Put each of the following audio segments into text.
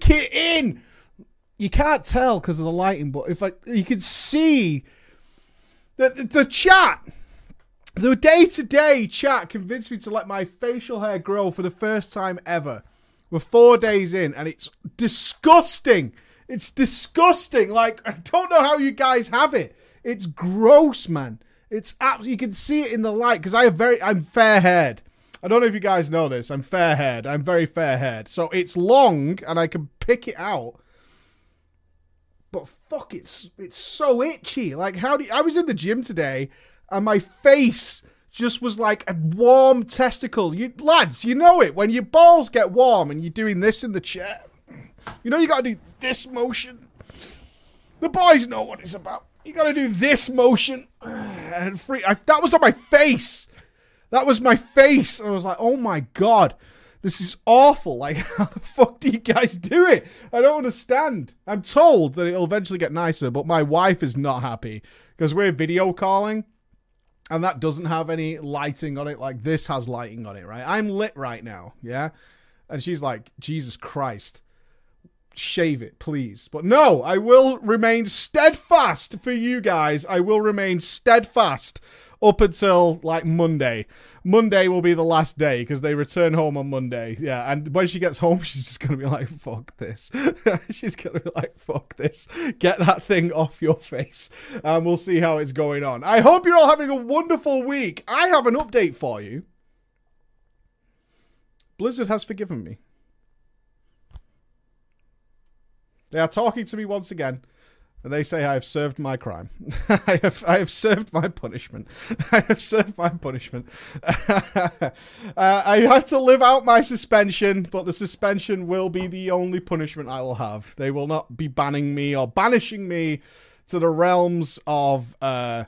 drink it in. You can't tell because of the lighting, but if I, you can see the, the, the chat, the day to day chat convinced me to let my facial hair grow for the first time ever. We're four days in, and it's disgusting. It's disgusting. Like I don't know how you guys have it. It's gross, man. It's absolutely. You can see it in the light because I have very. I'm fair haired. I don't know if you guys know this. I'm fair haired. I'm very fair haired. So it's long, and I can pick it out. But fuck, it's it's so itchy. Like how do you, I was in the gym today, and my face just was like a warm testicle. You lads, you know it when your balls get warm and you're doing this in the chair. You know you got to do this motion. The boys know what it's about. You got to do this motion. And free. I, that was on my face. That was my face. I was like, oh my god, this is awful. Like, how the fuck do you guys do it? I don't understand. I'm told that it'll eventually get nicer, but my wife is not happy because we're video calling and that doesn't have any lighting on it like this has lighting on it, right? I'm lit right now, yeah? And she's like, Jesus Christ shave it, please. But no, I will remain steadfast for you guys. I will remain steadfast up until like Monday. Monday will be the last day because they return home on Monday. Yeah, and when she gets home, she's just gonna be like, "Fuck this." she's gonna be like, "Fuck this." Get that thing off your face, and we'll see how it's going on. I hope you're all having a wonderful week. I have an update for you. Blizzard has forgiven me. They are talking to me once again, they say I have served my crime. I have I have served my punishment. I have served my punishment. uh, I have to live out my suspension, but the suspension will be the only punishment I will have. They will not be banning me or banishing me to the realms of uh,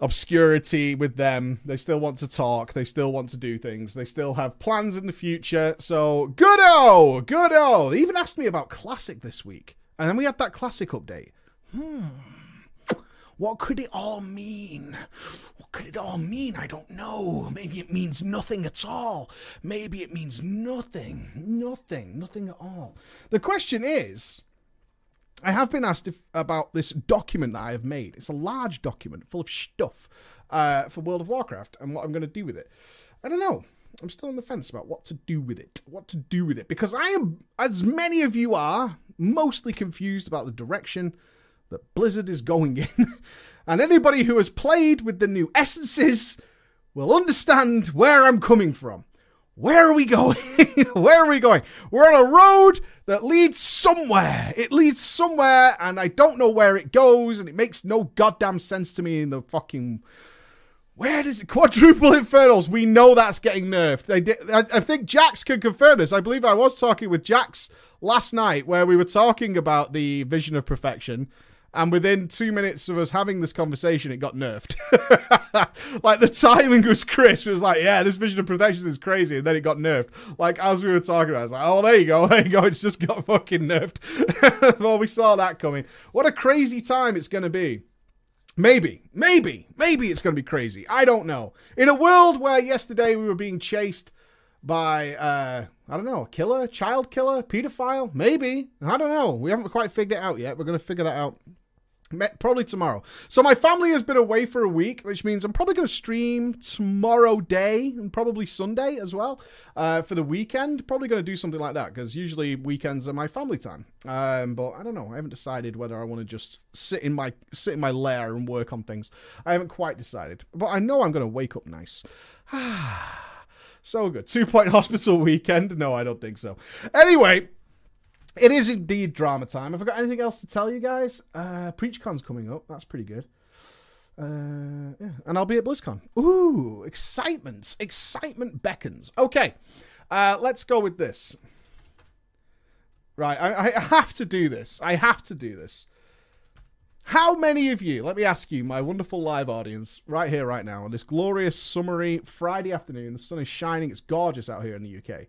obscurity with them. They still want to talk. They still want to do things. They still have plans in the future. So, good-o! Good-o! They even asked me about Classic this week. And then we had that Classic update. Hmm. What could it all mean? What could it all mean? I don't know. Maybe it means nothing at all. Maybe it means nothing. Nothing. Nothing at all. The question is I have been asked if, about this document that I have made. It's a large document full of stuff uh, for World of Warcraft and what I'm going to do with it. I don't know. I'm still on the fence about what to do with it. What to do with it. Because I am, as many of you are, mostly confused about the direction that Blizzard is going in. and anybody who has played with the new essences will understand where I'm coming from. Where are we going? Where are we going? We're on a road that leads somewhere. It leads somewhere, and I don't know where it goes, and it makes no goddamn sense to me in the fucking. Where does it quadruple infernals? We know that's getting nerfed. They did, I, I think Jax can confirm this. I believe I was talking with Jax last night where we were talking about the vision of perfection and within two minutes of us having this conversation, it got nerfed. like the timing was crisp. It was like, yeah, this vision of perfection is crazy, and then it got nerfed. Like as we were talking about, I was like, oh, there you go, there you go. It's just got fucking nerfed. well, we saw that coming. What a crazy time it's going to be. Maybe, maybe, maybe it's going to be crazy. I don't know. In a world where yesterday we were being chased by uh I don't know, a killer, child killer, pedophile, maybe. I don't know. We haven't quite figured it out yet. We're going to figure that out Probably tomorrow. So my family has been away for a week, which means I'm probably going to stream tomorrow day and probably Sunday as well uh, for the weekend. Probably going to do something like that because usually weekends are my family time. Um, but I don't know. I haven't decided whether I want to just sit in my sit in my lair and work on things. I haven't quite decided, but I know I'm going to wake up nice. so good. Two point hospital weekend? No, I don't think so. Anyway. It is indeed drama time. Have I got anything else to tell you guys? Uh, PreachCon's coming up. That's pretty good. Uh, yeah. And I'll be at BlizzCon. Ooh, excitement. Excitement beckons. Okay, uh, let's go with this. Right, I, I have to do this. I have to do this. How many of you, let me ask you, my wonderful live audience, right here, right now, on this glorious summery Friday afternoon, the sun is shining, it's gorgeous out here in the UK.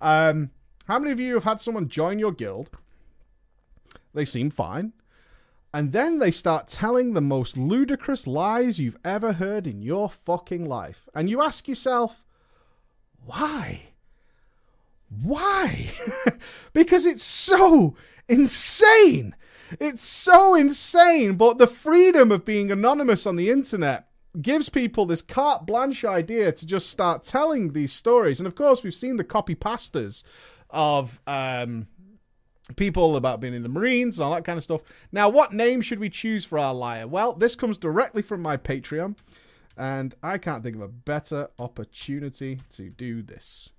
Um, how many of you have had someone join your guild? They seem fine. And then they start telling the most ludicrous lies you've ever heard in your fucking life. And you ask yourself, why? Why? because it's so insane. It's so insane. But the freedom of being anonymous on the internet gives people this carte blanche idea to just start telling these stories. And of course, we've seen the copy pastas of um, people about being in the Marines and all that kind of stuff. Now, what name should we choose for our liar? Well, this comes directly from my Patreon, and I can't think of a better opportunity to do this.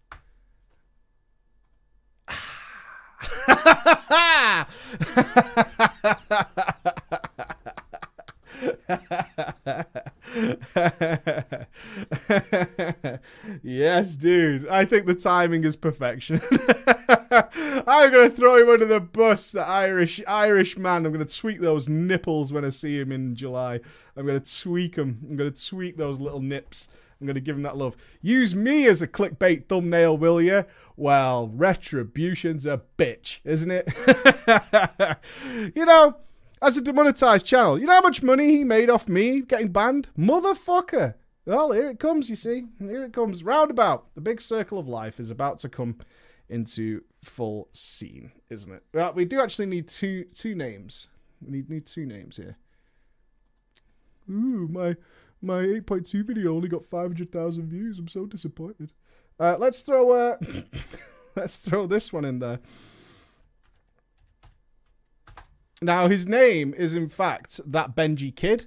yes, dude. I think the timing is perfection. I'm gonna throw him under the bus, the Irish Irish man. I'm gonna tweak those nipples when I see him in July. I'm gonna tweak them. I'm gonna tweak those little nips. I'm gonna give him that love. Use me as a clickbait thumbnail, will you? Well, retribution's a bitch, isn't it? you know, as a demonetized channel, you know how much money he made off me getting banned? Motherfucker. Well, here it comes, you see. Here it comes. Roundabout. The big circle of life is about to come into full scene, isn't it? Well, we do actually need two two names. We need need two names here. Ooh, my my 8.2 video only got 500,000 views. I'm so disappointed. Uh, let's throw uh, let's throw this one in there. Now his name is in fact that Benji kid.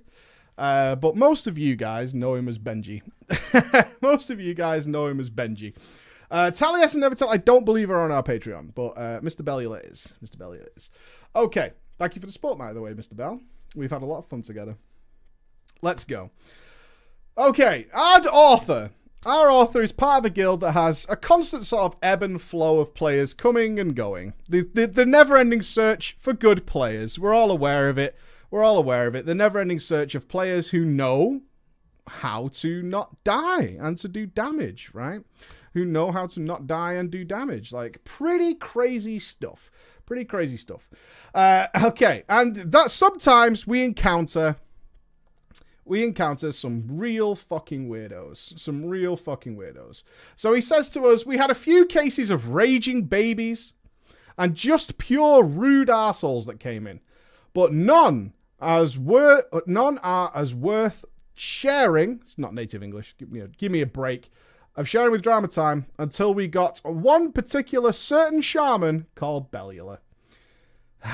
Uh, but most of you guys know him as Benji. most of you guys know him as Benji. Uh, Taliesin and Evitel, I don't believe are on our Patreon, but uh, Mr. Bellular is. Mr. Bellular is. Okay, thank you for the support, by the way, Mr. Bell. We've had a lot of fun together. Let's go. Okay, our author. Our author is part of a guild that has a constant sort of ebb and flow of players coming and going. The, the, the never ending search for good players. We're all aware of it. We're all aware of it. The never ending search of players who know how to not die and to do damage, right? Who know how to not die and do damage. Like, pretty crazy stuff. Pretty crazy stuff. Uh, okay, and that sometimes we encounter we encounter some real fucking weirdos. Some real fucking weirdos. So he says to us, we had a few cases of raging babies and just pure rude assholes that came in. But none as worth none are as worth sharing. It's not native English. Give me a give me a break. Of sharing with Drama Time until we got one particular certain shaman called Bellular.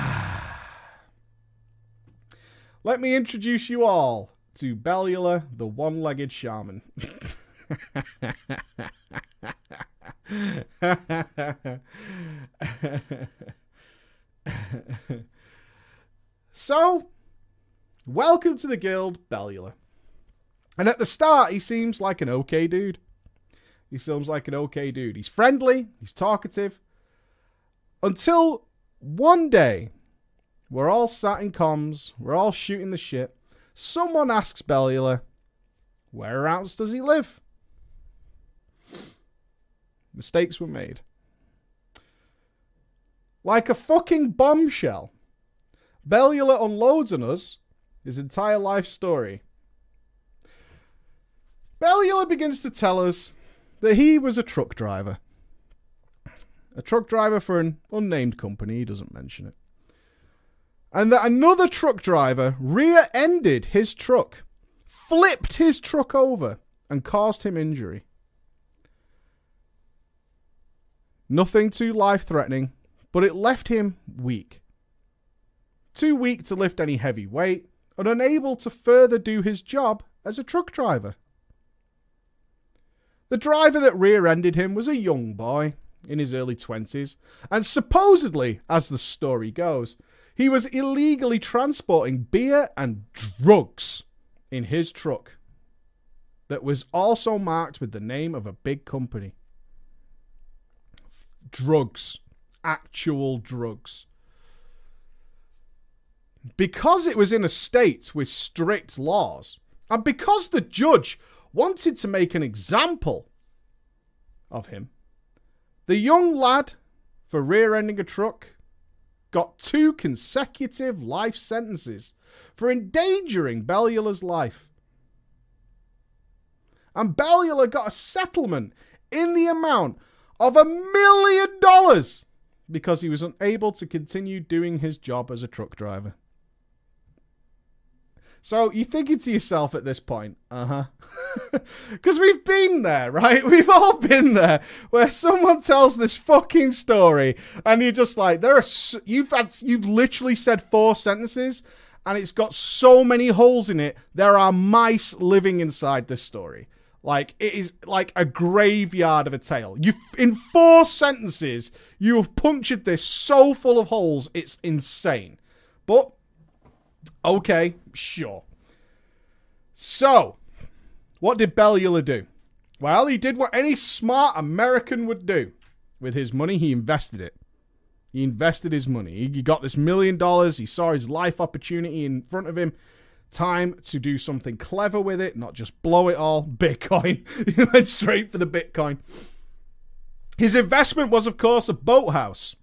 Let me introduce you all to Bellular, the one-legged shaman. so, welcome to the guild, Bellular. And at the start, he seems like an okay dude. He seems like an okay dude. He's friendly, he's talkative. Until one day, we're all sat in comms, we're all shooting the shit, Someone asks Bellular, whereabouts does he live? Mistakes were made. Like a fucking bombshell, Bellular unloads on us his entire life story. Bellular begins to tell us that he was a truck driver. A truck driver for an unnamed company, he doesn't mention it and that another truck driver rear ended his truck, flipped his truck over, and caused him injury. Nothing too life threatening, but it left him weak. Too weak to lift any heavy weight, and unable to further do his job as a truck driver. The driver that rear ended him was a young boy in his early 20s, and supposedly, as the story goes, he was illegally transporting beer and drugs in his truck that was also marked with the name of a big company. Drugs. Actual drugs. Because it was in a state with strict laws, and because the judge wanted to make an example of him, the young lad, for rear ending a truck, got two consecutive life sentences for endangering Bellular's life. And Bellular got a settlement in the amount of a million dollars because he was unable to continue doing his job as a truck driver. So you're thinking to yourself at this point, uh huh. Because we've been there, right? We've all been there where someone tells this fucking story and you're just like, there are, you've had, you've literally said four sentences and it's got so many holes in it. There are mice living inside this story. Like it is like a graveyard of a tale. You in four sentences, you have punctured this so full of holes, it's insane. But okay, sure. So, what did Bellular do? Well, he did what any smart American would do. With his money, he invested it. He invested his money. He got this million dollars. He saw his life opportunity in front of him. Time to do something clever with it, not just blow it all. Bitcoin. he went straight for the Bitcoin. His investment was, of course, a boathouse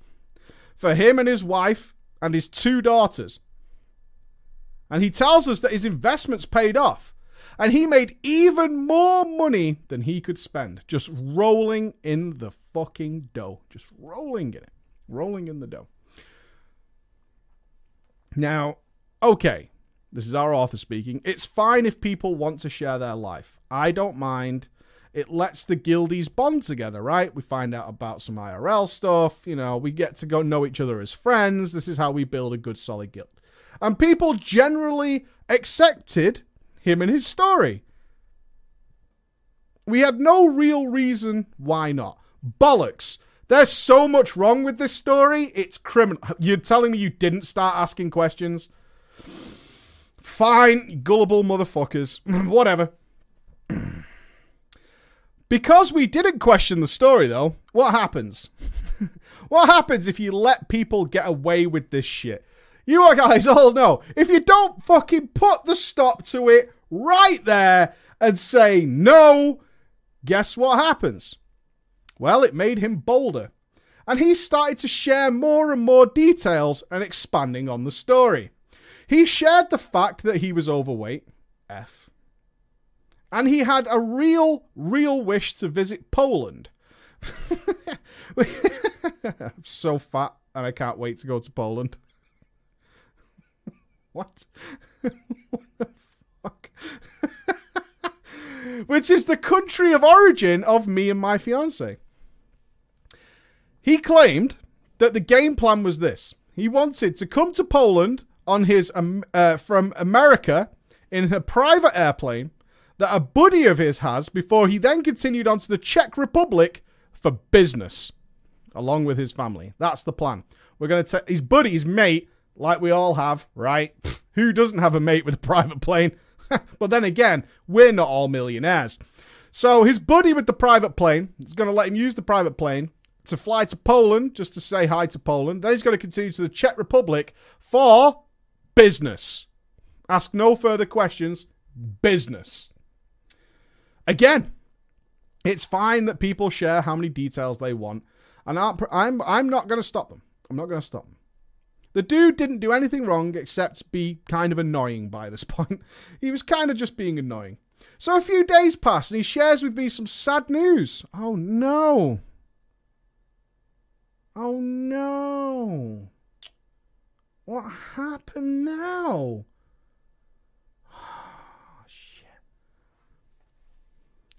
for him and his wife and his two daughters. And he tells us that his investments paid off. And he made even more money than he could spend just rolling in the fucking dough. Just rolling in it rolling in the dough. Now, okay, this is our author speaking. It's fine if people want to share their life. I don't mind. It lets the guildies bond together, right? We find out about some IRL stuff. You know, we get to go know each other as friends. This is how we build a good, solid guild. And people generally accepted him and his story. We had no real reason why not. Bollocks. There's so much wrong with this story. It's criminal. You're telling me you didn't start asking questions? Fine, gullible motherfuckers. Whatever. because we didn't question the story, though, what happens? what happens if you let people get away with this shit? You guys all know. If you don't fucking put the stop to it right there and say no, guess what happens? Well, it made him bolder, and he started to share more and more details and expanding on the story. He shared the fact that he was overweight, F, and he had a real, real wish to visit Poland. I'm so fat and I can't wait to go to Poland. What? fuck? Which is the country of origin of me and my fiance. He claimed that the game plan was this: he wanted to come to Poland on his um, uh, from America in a private airplane that a buddy of his has before he then continued on to the Czech Republic for business, along with his family. That's the plan. We're going to take his buddy, his mate, like we all have, right? Who doesn't have a mate with a private plane? but then again, we're not all millionaires. So his buddy with the private plane is going to let him use the private plane to fly to Poland just to say hi to Poland. Then he's going to continue to the Czech Republic for business. Ask no further questions. Business. Again, it's fine that people share how many details they want, and I'm I'm not going to stop them. I'm not going to stop them. The dude didn't do anything wrong except be kind of annoying by this point. He was kind of just being annoying. So a few days pass and he shares with me some sad news. Oh no. Oh no. What happened now? Shit.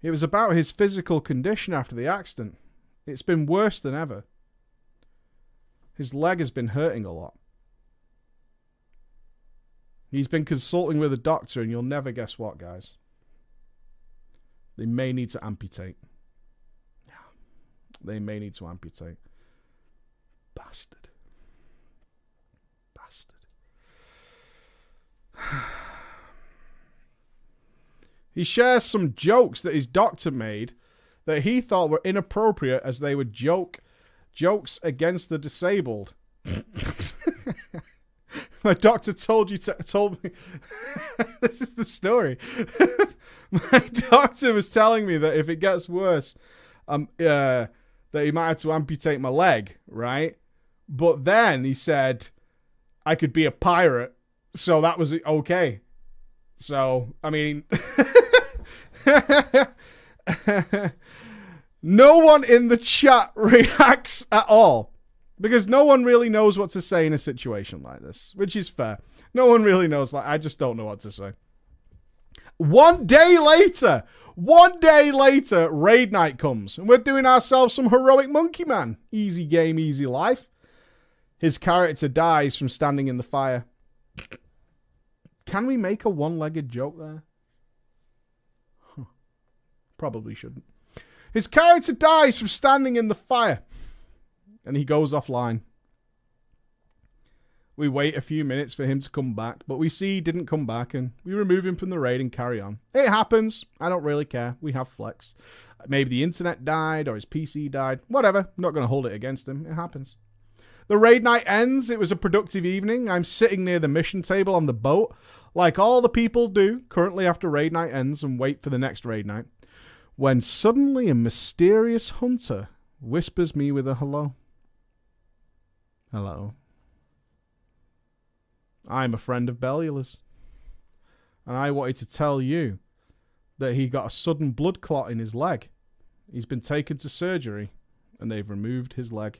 It was about his physical condition after the accident. It's been worse than ever. His leg has been hurting a lot. He's been consulting with a doctor, and you'll never guess what, guys. They may need to amputate. Yeah. They may need to amputate. Bastard. Bastard. he shares some jokes that his doctor made that he thought were inappropriate as they were joke jokes against the disabled. My doctor told you to, told me this is the story. My doctor was telling me that if it gets worse, um, uh, that he might have to amputate my leg, right? But then he said I could be a pirate, so that was okay. So I mean, No one in the chat reacts at all because no one really knows what to say in a situation like this, which is fair. No one really knows. Like, I just don't know what to say. One day later, one day later, raid night comes, and we're doing ourselves some heroic monkey man. Easy game, easy life. His character dies from standing in the fire. Can we make a one legged joke there? Huh. Probably shouldn't. His character dies from standing in the fire, and he goes offline. We wait a few minutes for him to come back, but we see he didn't come back and we remove him from the raid and carry on. It happens. I don't really care. We have flex. Maybe the internet died or his PC died. Whatever. I'm not going to hold it against him. It happens. The raid night ends. It was a productive evening. I'm sitting near the mission table on the boat, like all the people do currently after raid night ends and wait for the next raid night, when suddenly a mysterious hunter whispers me with a hello. Hello. I'm a friend of Bellular's. And I wanted to tell you that he got a sudden blood clot in his leg. He's been taken to surgery and they've removed his leg.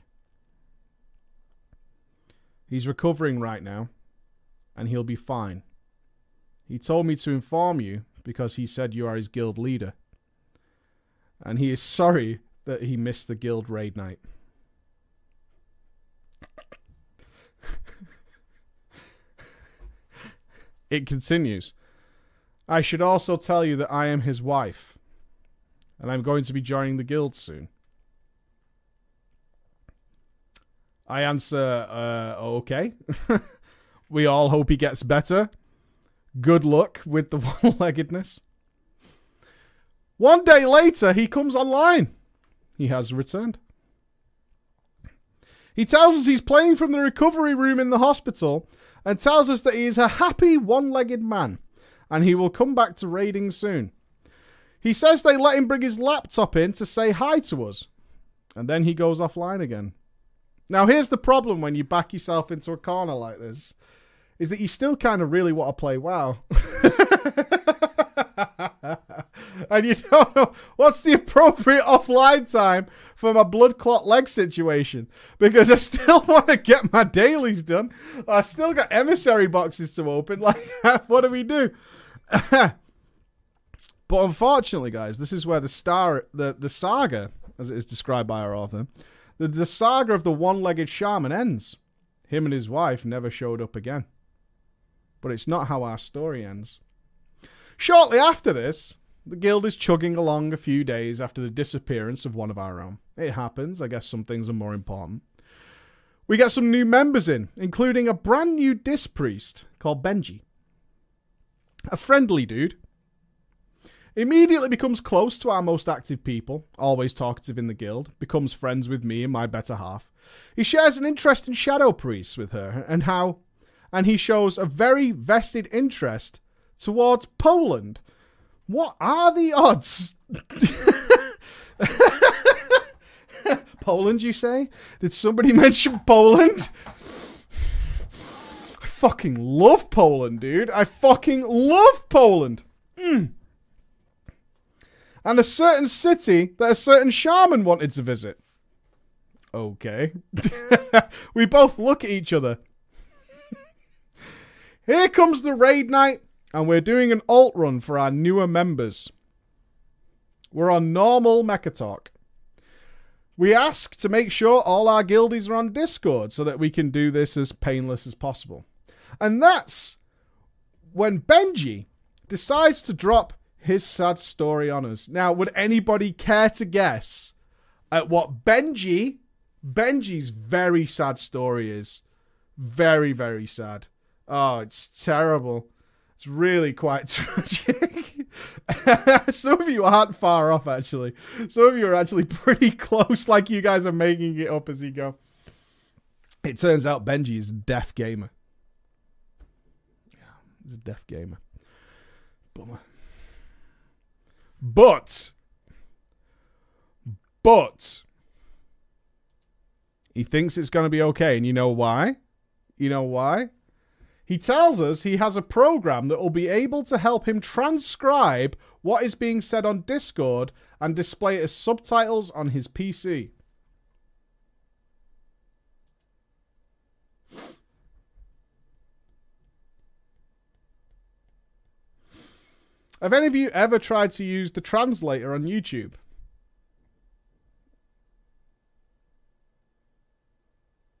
He's recovering right now and he'll be fine. He told me to inform you because he said you are his guild leader. And he is sorry that he missed the guild raid night. It continues. I should also tell you that I am his wife, and I'm going to be joining the guild soon. I answer, uh, okay. we all hope he gets better. Good luck with the one leggedness. One day later, he comes online. He has returned. He tells us he's playing from the recovery room in the hospital and tells us that he is a happy one legged man and he will come back to raiding soon. He says they let him bring his laptop in to say hi to us, and then he goes offline again. Now, here's the problem when you back yourself into a corner like this is that you still kind of really want to play WoW. and you don't know what's the appropriate offline time for my blood clot leg situation because I still want to get my dailies done. I still got emissary boxes to open. Like, what do we do? but unfortunately, guys, this is where the star, the the saga, as it is described by our author, the, the saga of the one-legged shaman ends. Him and his wife never showed up again. But it's not how our story ends. Shortly after this, the guild is chugging along a few days after the disappearance of one of our own. It happens. I guess some things are more important. We get some new members in, including a brand new dis priest called Benji. A friendly dude. Immediately becomes close to our most active people, always talkative in the guild, becomes friends with me and my better half. He shares an interest in shadow priests with her and how and he shows a very vested interest towards Poland. What are the odds? Poland, you say? Did somebody mention Poland? I fucking love Poland, dude. I fucking love Poland. Mm. And a certain city that a certain shaman wanted to visit. Okay. we both look at each other. Here comes the raid night, and we're doing an alt run for our newer members. We're on normal Mekkatorque. We ask to make sure all our guildies are on Discord so that we can do this as painless as possible. And that's when Benji decides to drop his sad story on us. Now, would anybody care to guess at what Benji, Benji's very sad story is? Very, very sad. Oh, it's terrible. It's really quite tragic. Some of you aren't far off, actually. Some of you are actually pretty close, like you guys are making it up as you go. It turns out Benji is a deaf gamer. Yeah, he's a deaf gamer. Bummer. But, but, he thinks it's going to be okay. And you know why? You know why? He tells us he has a program that will be able to help him transcribe what is being said on Discord and display it as subtitles on his PC. Have any of you ever tried to use the translator on YouTube?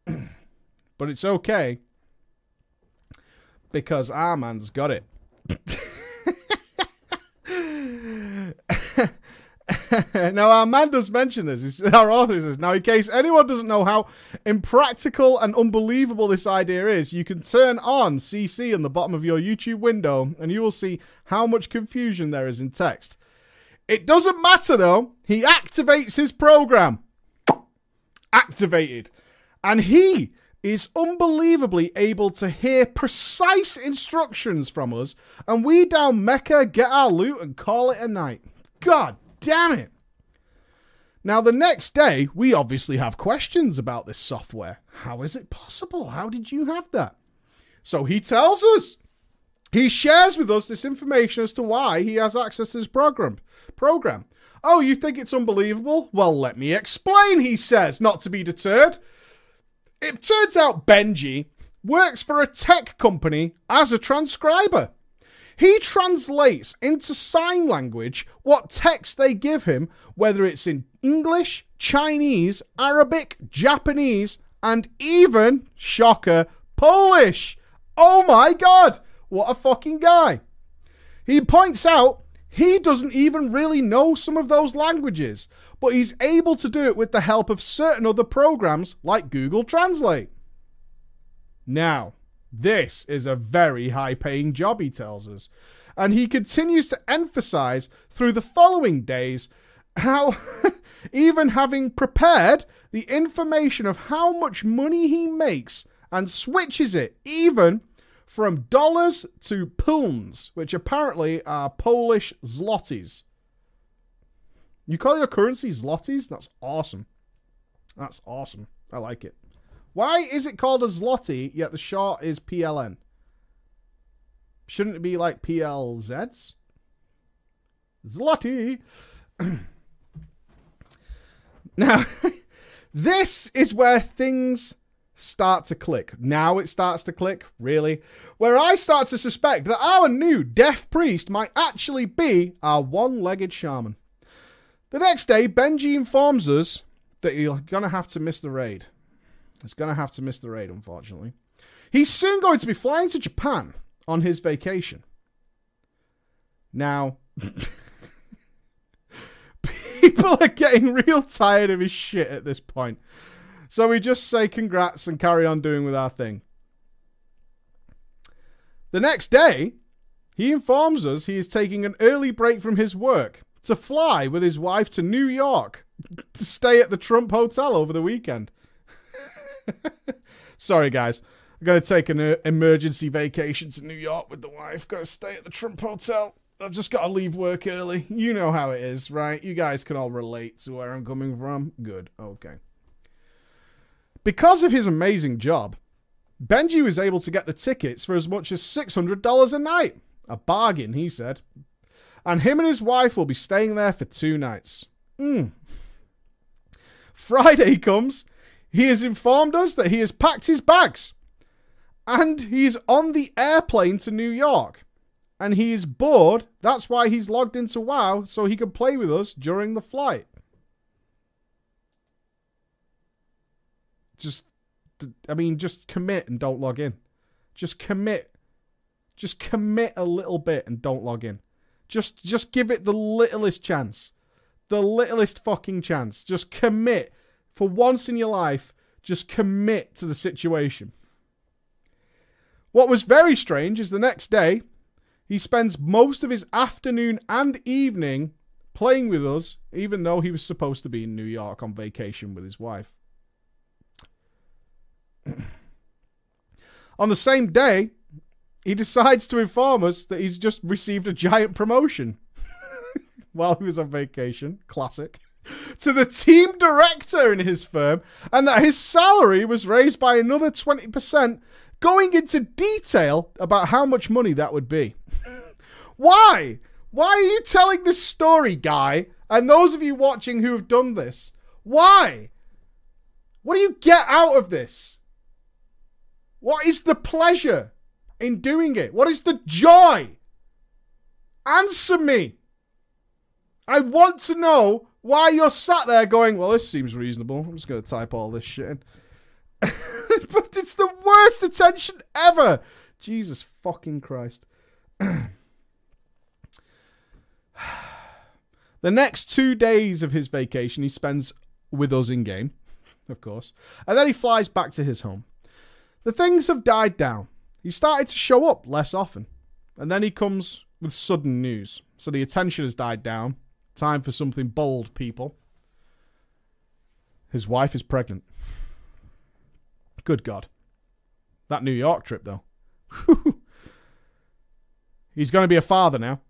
but it's okay because our man's got it. now, our man does mention this. Our author says, now, in case anyone doesn't know how impractical and unbelievable this idea is, you can turn on CC in the bottom of your YouTube window and you will see how much confusion there is in text. It doesn't matter, though. He activates his program. Activated. And he is unbelievably able to hear precise instructions from us, and we down Mecca get our loot and call it a night. God damn it. Now, the next day, we obviously have questions about this software. How is it possible? How did you have that? So he tells us. He shares with us this information as to why he has access to this program. Program. Oh, you think it's unbelievable? Well, let me explain, he says, not to be deterred. It turns out Benji works for a tech company as a transcriber. He translates into sign language what text they give him, whether it's in English, Chinese, Arabic, Japanese, and even, shocker, Polish. Oh my god, what a fucking guy. He points out he doesn't even really know some of those languages, but he's able to do it with the help of certain other programs like Google Translate. Now, this is a very high paying job, he tells us. And he continues to emphasize through the following days how, even having prepared the information of how much money he makes and switches it even from dollars to pounds, which apparently are Polish zlotys. You call your currency zlotys? That's awesome. That's awesome. I like it. Why is it called a zloty yet the short is PLN? Shouldn't it be like PLZs? Zloty. now, this is where things start to click. Now it starts to click, really. Where I start to suspect that our new deaf priest might actually be our one legged shaman. The next day, Benji informs us that you're going to have to miss the raid. He's going to have to miss the raid, unfortunately. He's soon going to be flying to Japan on his vacation. Now, people are getting real tired of his shit at this point. So we just say congrats and carry on doing with our thing. The next day, he informs us he is taking an early break from his work to fly with his wife to New York to stay at the Trump Hotel over the weekend. Sorry, guys. I'm going to take an uh, emergency vacation to New York with the wife. Got to stay at the Trump Hotel. I've just got to leave work early. You know how it is, right? You guys can all relate to where I'm coming from. Good. Okay. Because of his amazing job, Benji was able to get the tickets for as much as $600 a night. A bargain, he said and him and his wife will be staying there for two nights. Mm. Friday comes. He has informed us that he has packed his bags and he's on the airplane to New York. And he is bored. That's why he's logged into WoW so he can play with us during the flight. Just, I mean, just commit and don't log in. Just commit. Just commit a little bit and don't log in. Just just give it the littlest chance. The littlest fucking chance. Just commit. For once in your life, just commit to the situation. What was very strange is the next day, he spends most of his afternoon and evening playing with us, even though he was supposed to be in New York on vacation with his wife. on the same day, he decides to inform us that he's just received a giant promotion while he was on vacation. Classic. To the team director in his firm, and that his salary was raised by another 20% going into detail about how much money that would be. Why? Why are you telling this story, guy? And those of you watching who have done this, why? What do you get out of this? What is the pleasure in doing it? What is the joy? Answer me. I want to know why you're sat there going, well, this seems reasonable. I'm just going to type all this shit in. but it's the worst attention ever. Jesus fucking Christ. the next two days of his vacation he spends with us in game, of course, and then he flies back to his home. The things have died down. He started to show up less often, and then he comes with sudden news. So the attention has died down. Time for something bold, people. His wife is pregnant. Good God. That New York trip, though. he's going to be a father now.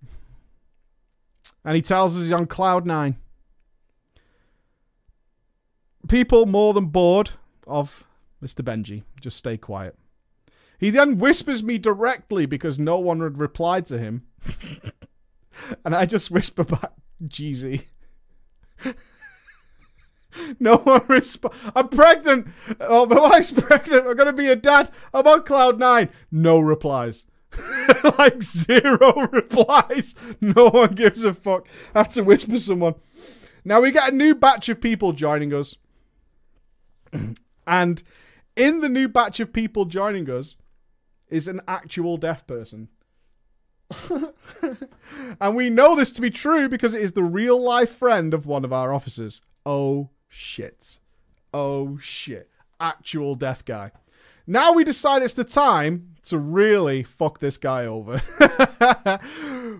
And he tells us he's on cloud nine. People more than bored of Mr. Benji. Just stay quiet. He then whispers me directly because no one had replied to him. and I just whisper back, Jeezy. no one responds. I'm pregnant. Oh, my wife's pregnant. I'm gonna be a dad. I'm on cloud nine. No replies. like zero replies. No one gives a fuck. I have to whisper someone. Now we get a new batch of people joining us. and in the new batch of people joining us is an actual deaf person. and we know this to be true because it is the real life friend of one of our officers. Oh shit. Oh shit. Actual deaf guy. Now we decide it's the time to really fuck this guy over.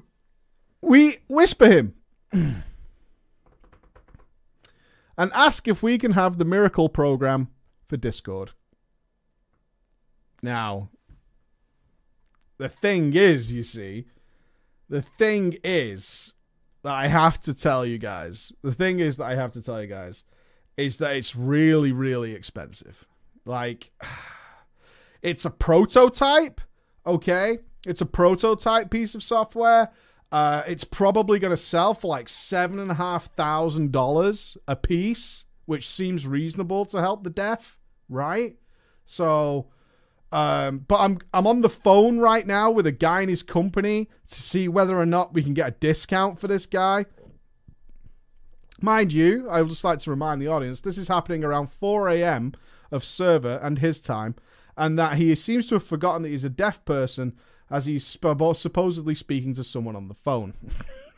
we whisper him and ask if we can have the miracle program for Discord. Now, the thing is, you see, the thing is that I have to tell you guys, the thing is that I have to tell you guys, is that it's really, really expensive. Like, it's a prototype, okay? It's a prototype piece of software. Uh, it's probably going to sell for like seven and a half thousand dollars a piece, which seems reasonable to help the deaf, right? So, um, but I'm I'm on the phone right now with a guy in his company to see whether or not we can get a discount for this guy. Mind you, I would just like to remind the audience this is happening around 4 a.m. of server and his time, and that he seems to have forgotten that he's a deaf person as he's supposedly speaking to someone on the phone.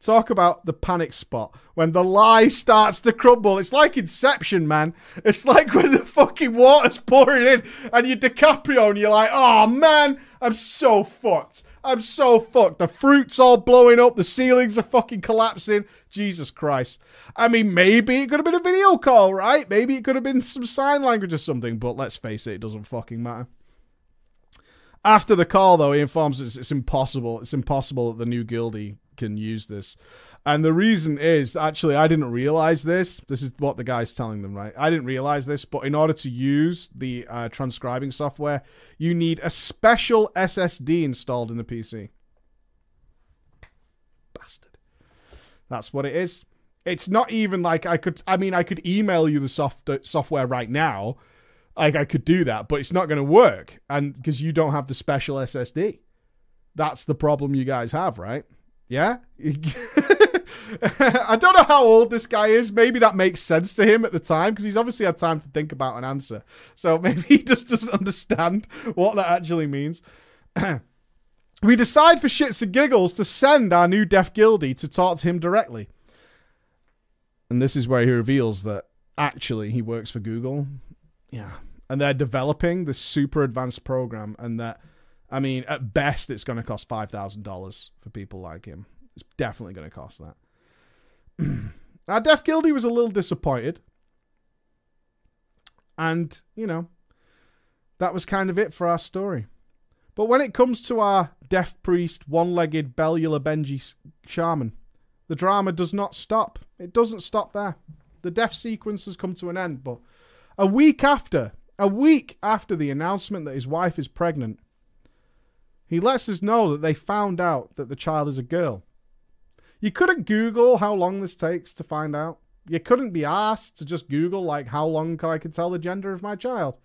Talk about the panic spot when the lie starts to crumble. It's like Inception, man. It's like when the fucking water's pouring in and you're DiCaprio and you're like, oh man, I'm so fucked. I'm so fucked. The fruit's all blowing up. The ceilings are fucking collapsing. Jesus Christ. I mean, maybe it could have been a video call, right? Maybe it could have been some sign language or something, but let's face it, it doesn't fucking matter. After the call, though, he informs us it's impossible. It's impossible that the new guildie can use this. And the reason is actually I didn't realize this. This is what the guy's telling them, right? I didn't realize this, but in order to use the uh, transcribing software, you need a special SSD installed in the PC. Bastard. That's what it is. It's not even like I could. I mean, I could email you the soft software right now. Like I could do that, but it's not going to work, and because you don't have the special SSD. That's the problem you guys have, right? Yeah? I don't know how old this guy is. Maybe that makes sense to him at the time because he's obviously had time to think about an answer. So maybe he just doesn't understand what that actually means. we decide for shits and giggles to send our new deaf guildie to talk to him directly. And this is where he reveals that actually he works for Google. Yeah. And they're developing this super advanced program and that I mean, at best, it's going to cost five thousand dollars for people like him. It's definitely going to cost that. Our Deaf Guildie was a little disappointed, and you know, that was kind of it for our story. But when it comes to our deaf priest, one-legged Bellular Benji shaman, the drama does not stop. It doesn't stop there. The death sequence has come to an end, but a week after A week after the announcement that his wife is pregnant, he lets us know that they found out that the child is a girl. You couldn't Google how long this takes to find out. You couldn't be asked to just Google, like, how long I can tell the gender of my child.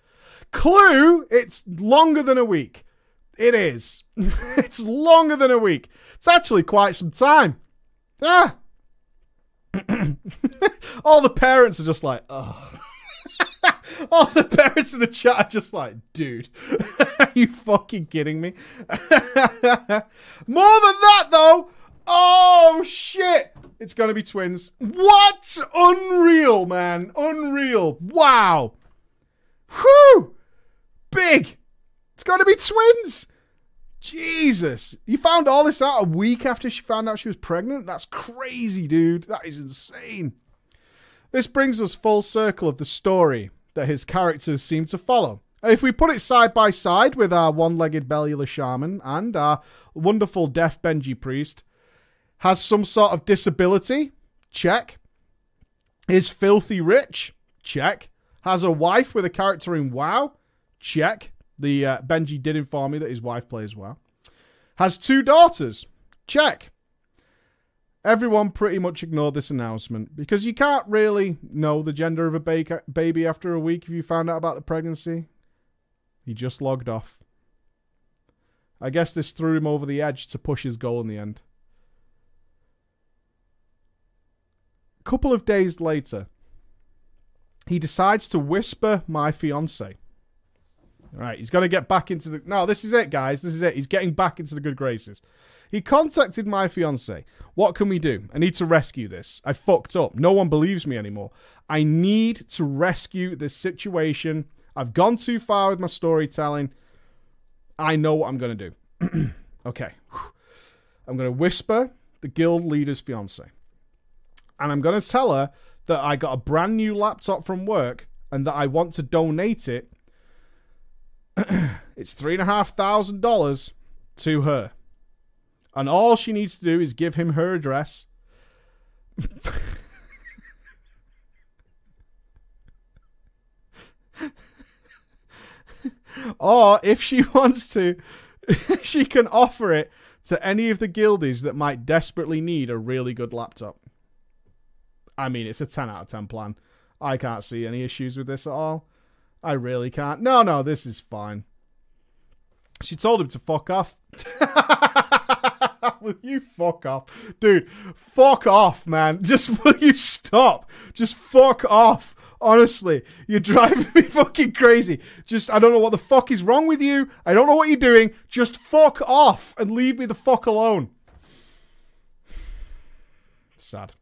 Clue, it's longer than a week. It is. it's longer than a week. It's actually quite some time. Ah. All the parents are just like, oh. All the parents in the chat are just like, dude, are you fucking kidding me? More than that, though. Oh, shit. It's going to be twins. What? Unreal, man. Unreal. Wow. Whew. Big. It's going to be twins. Jesus. You found all this out a week after she found out she was pregnant? That's crazy, dude. That is insane. This brings us full circle of the story that his characters seem to follow. If we put it side by side with our one legged Bellular shaman and our wonderful deaf Benji priest, has some sort of disability? Check. Is filthy rich? Check. Has a wife with a character in WoW? Check. The uh, Benji did inform me that his wife plays WoW. Has two daughters? Check. Everyone pretty much ignored this announcement because you can't really know the gender of a ba- baby after a week if you found out about the pregnancy. He just logged off. I guess this threw him over the edge to push his goal in the end. A couple of days later, he decides to whisper my fiance. Right, he's got to get back into the. No, this is it, guys. This is it. He's getting back into the good graces. He contacted my fiance. What can we do? I need to rescue this. I fucked up. No one believes me anymore. I need to rescue this situation. I've gone too far with my storytelling. I know what I'm going to do. okay. I'm going to whisper the guild leader's fiance. And I'm going to tell her that I got a brand new laptop from work and that I want to donate it. it's three and a half thousand dollars to her. And all she needs to do is give him her address. or if she wants to, she can offer it to any of the guildies that might desperately need a really good laptop. I mean, it's a 10 out of 10 plan. I can't see any issues with this at all. I really can't. No, no, this is fine. She told him to fuck off. will you fuck off? Dude, fuck off, man. Just will you stop? Just fuck off. Honestly, you're driving me fucking crazy. Just, I don't know what the fuck is wrong with you. I don't know what you're doing. Just fuck off and leave me the fuck alone. Sad.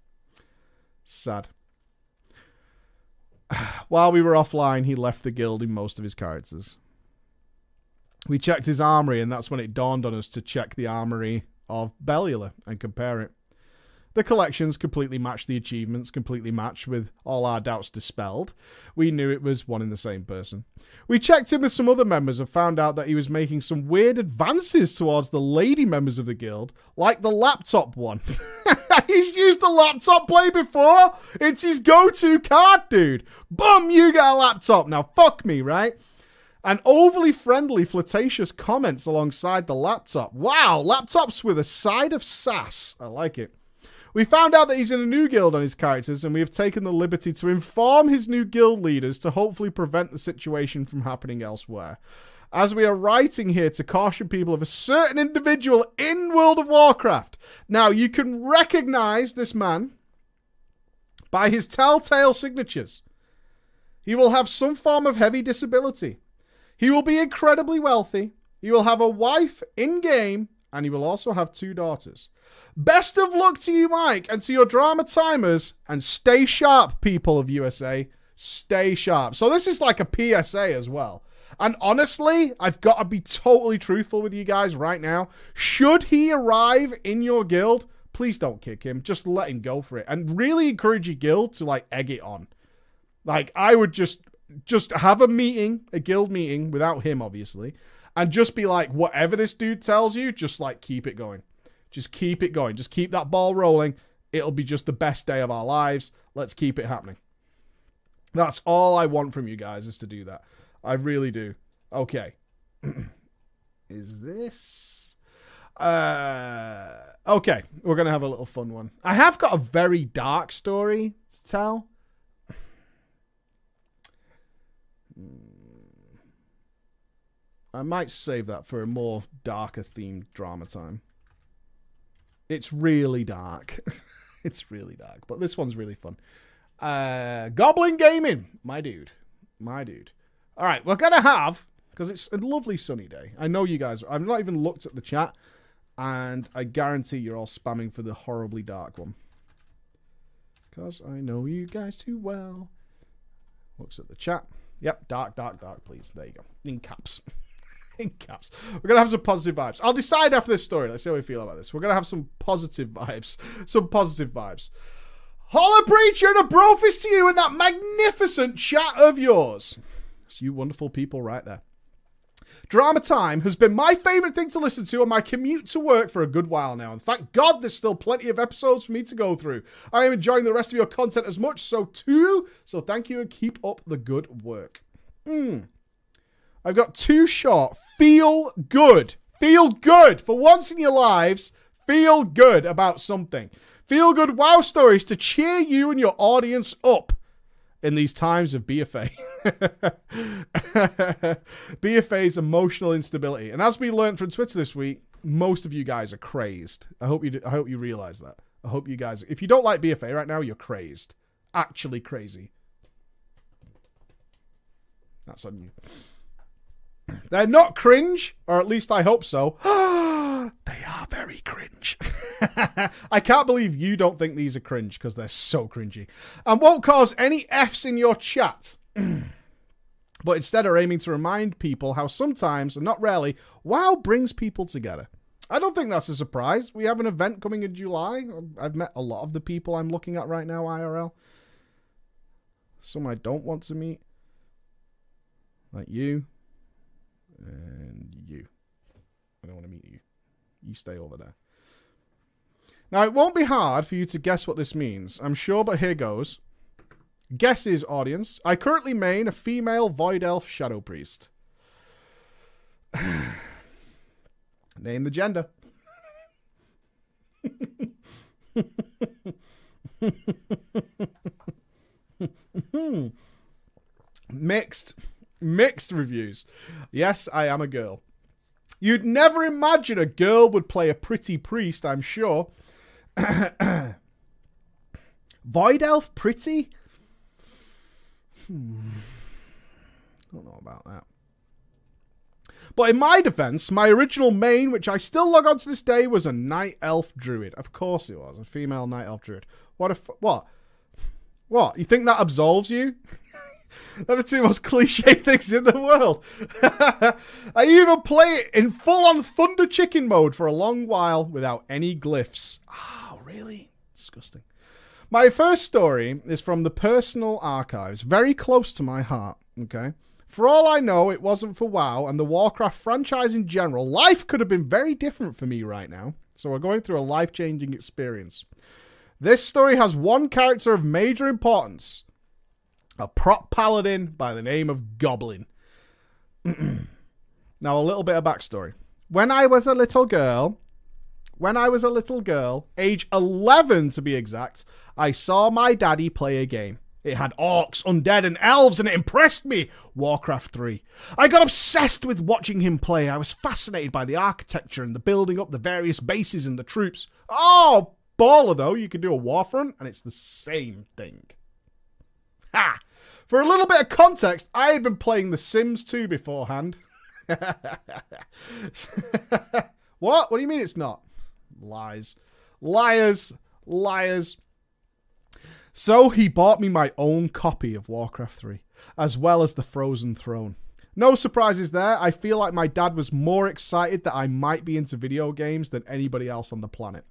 Sad. While we were offline, he left the guild in most of his characters. We checked his armory, and that's when it dawned on us to check the armory of Bellular and compare it. The collections completely matched the achievements, completely matched with all our doubts dispelled. We knew it was one and the same person. We checked in with some other members and found out that he was making some weird advances towards the lady members of the guild, like the laptop one. He's used the laptop play before. It's his go-to card, dude. Boom, you got a laptop. Now fuck me, right? And overly friendly, flirtatious comments alongside the laptop. Wow, laptops with a side of sass. I like it. We found out that he's in a new guild on his characters, and we have taken the liberty to inform his new guild leaders to hopefully prevent the situation from happening elsewhere. As we are writing here to caution people of a certain individual in World of Warcraft. Now, you can recognize this man by his telltale signatures. He will have some form of heavy disability. He will be incredibly wealthy. He will have a wife in game, and he will also have two daughters. Best of luck to you, Mike, and to your drama timers. And stay sharp, people of USA. Stay sharp. So, this is like a PSA as well. And honestly, I've got to be totally truthful with you guys right now. Should he arrive in your guild, please don't kick him. Just let him go for it. And really encourage your guild to like egg it on. Like, I would just just have a meeting, a guild meeting without him, obviously, and just be like, whatever this dude tells you, just like keep it going. Just keep it going. Just keep that ball rolling. It'll be just the best day of our lives. Let's keep it happening. That's all I want from you guys is to do that. I really do. Okay. Is this? Uh, okay, we're gonna have a little fun one. I have got a very dark story to tell. I might save that for a more darker themed drama time. It's really dark. it's really dark, but this one's really fun. Uh, Goblin Gaming, my dude, my dude. All right, we're gonna have because it's a lovely sunny day. I know you guys. I've not even looked at the chat, and I guarantee you're all spamming for the horribly dark one. Because I know you guys too well. Looks at the chat. Yep, dark, dark, dark, please. There you go. In caps. in caps. We're going to have some positive vibes. I'll decide after this story. Let's see how we feel about this. We're going to have some positive vibes. Some positive vibes. Holla Preacher and a brofist to you in that magnificent chat of yours. It's you wonderful people right there. Drama Time has been my favourite thing to listen to on my commute to work for a good while now, and thank God there's still plenty of episodes for me to go through. I am enjoying the rest of your content as much, so too. So thank you and keep up the good work. Mm. I've got two short, feel good, feel good for once in your lives. Feel good about something. Feel good wow stories to cheer you and your audience up in these times of BFA. BFA's emotional instability. And as we learned from Twitter this week, most of you guys are crazed. I hope you I hope you realize that. I hope you guys if you don't like BFA right now, you're crazed. Actually crazy. That's on you. They're not cringe, or at least I hope so. Ah! Are very cringe. I can't believe you don't think these are cringe because they're so cringy. And won't cause any Fs in your chat. but instead are aiming to remind people how sometimes, and not rarely, WoW brings people together. I don't think that's a surprise. We have an event coming in July. I've met a lot of the people I'm looking at right now, IRL. Some I don't want to meet. Like you. And you. I don't want to meet you. You stay over there. Now, it won't be hard for you to guess what this means, I'm sure, but here goes. Guesses, audience. I currently main a female Void Elf Shadow Priest. Name the gender. Mixed. Mixed reviews. Yes, I am a girl. You'd never imagine a girl would play a pretty priest, I'm sure. Void Elf pretty? Hmm. Don't know about that. But in my defense, my original main, which I still log on to this day, was a night elf druid. Of course it was, a female night elf druid. What if what? What? You think that absolves you? They're the two most cliche things in the world. I even play it in full on Thunder Chicken mode for a long while without any glyphs. Oh, really? Disgusting. My first story is from the personal archives, very close to my heart. Okay. For all I know, it wasn't for WoW and the Warcraft franchise in general. Life could have been very different for me right now. So we're going through a life changing experience. This story has one character of major importance a prot paladin by the name of Goblin. now, a little bit of backstory. When I was a little girl, when I was a little girl, age 11 to be exact, I saw my daddy play a game. It had orcs, undead, and elves, and it impressed me. Warcraft 3. I got obsessed with watching him play. I was fascinated by the architecture and the building up the various bases and the troops. Oh, baller though, you can do a warfront, and it's the same thing. Ha! For a little bit of context, I had been playing The Sims 2 beforehand. what? What do you mean it's not? Lies. Liars. Liars. So he bought me my own copy of Warcraft 3, as well as the Frozen Throne. No surprises there. I feel like my dad was more excited that I might be into video games than anybody else on the planet.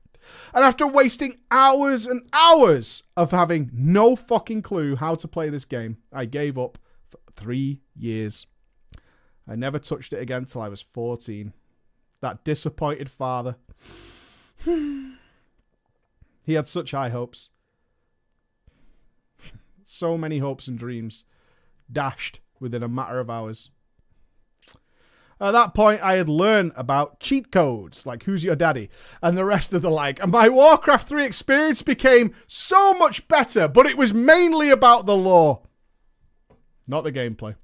And after wasting hours and hours of having no fucking clue how to play this game, I gave up for three years. I never touched it again till I was 14. That disappointed father. he had such high hopes. so many hopes and dreams dashed within a matter of hours. At that point, I had learned about cheat codes, like Who's Your Daddy, and the rest of the like. And my Warcraft 3 experience became so much better, but it was mainly about the lore, not the gameplay.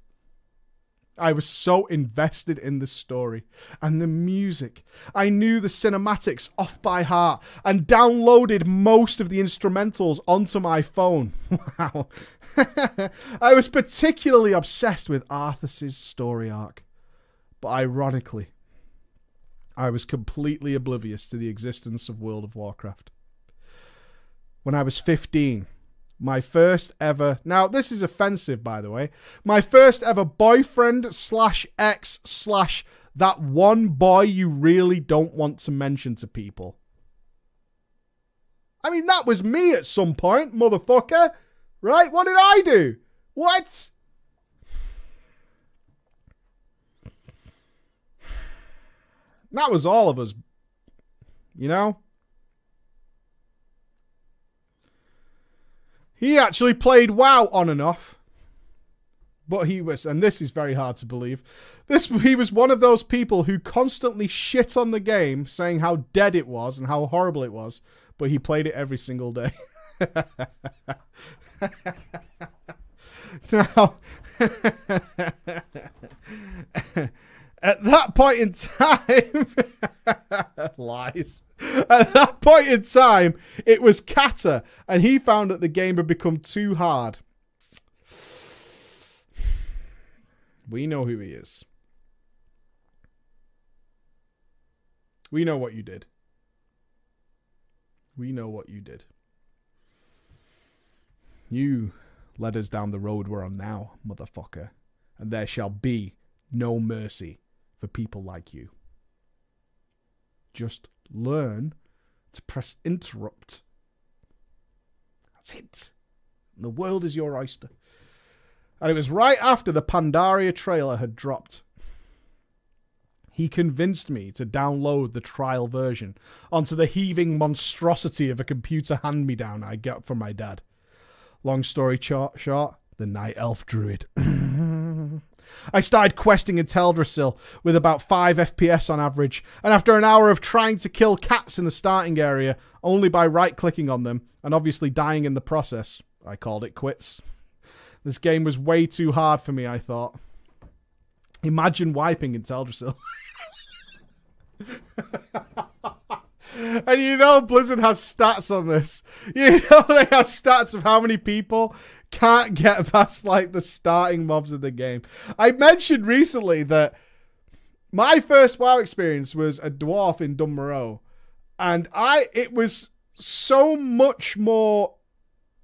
I was so invested in the story and the music. I knew the cinematics off by heart and downloaded most of the instrumentals onto my phone. Wow. I was particularly obsessed with Arthas's story arc. But ironically, I was completely oblivious to the existence of World of Warcraft. When I was 15, my first ever now this is offensive by the way my first ever boyfriend slash ex slash that one boy you really don't want to mention to people. I mean that was me at some point motherfucker. Right? What did i do? What that was all of us you know He actually played WoW on and off. But he was, and this is very hard to believe. This he was one of those people who constantly shit on the game, saying how dead it was and how horrible it was. But he played it every single day. now, at that point in time, lies. At that point in time, it was Cata, and he found that the game had become too hard. We know who he is. We know what you did. We know what you did. You led us down the road we're on now, motherfucker, and there shall be no mercy for people like you. Just learn to press interrupt. That's it. The world is your oyster. And it was right after the Pandaria trailer had dropped. He convinced me to download the trial version onto the heaving monstrosity of a computer hand me down I got from my dad. Long story short, short the Night Elf Druid. I started questing in Teldrassil with about 5 FPS on average, and after an hour of trying to kill cats in the starting area only by right clicking on them, and obviously dying in the process, I called it quits. This game was way too hard for me, I thought. Imagine wiping in Teldrassil. and you know Blizzard has stats on this. You know they have stats of how many people can't get past like the starting mobs of the game. I mentioned recently that my first WoW experience was a dwarf in Dun Morogh, and I it was so much more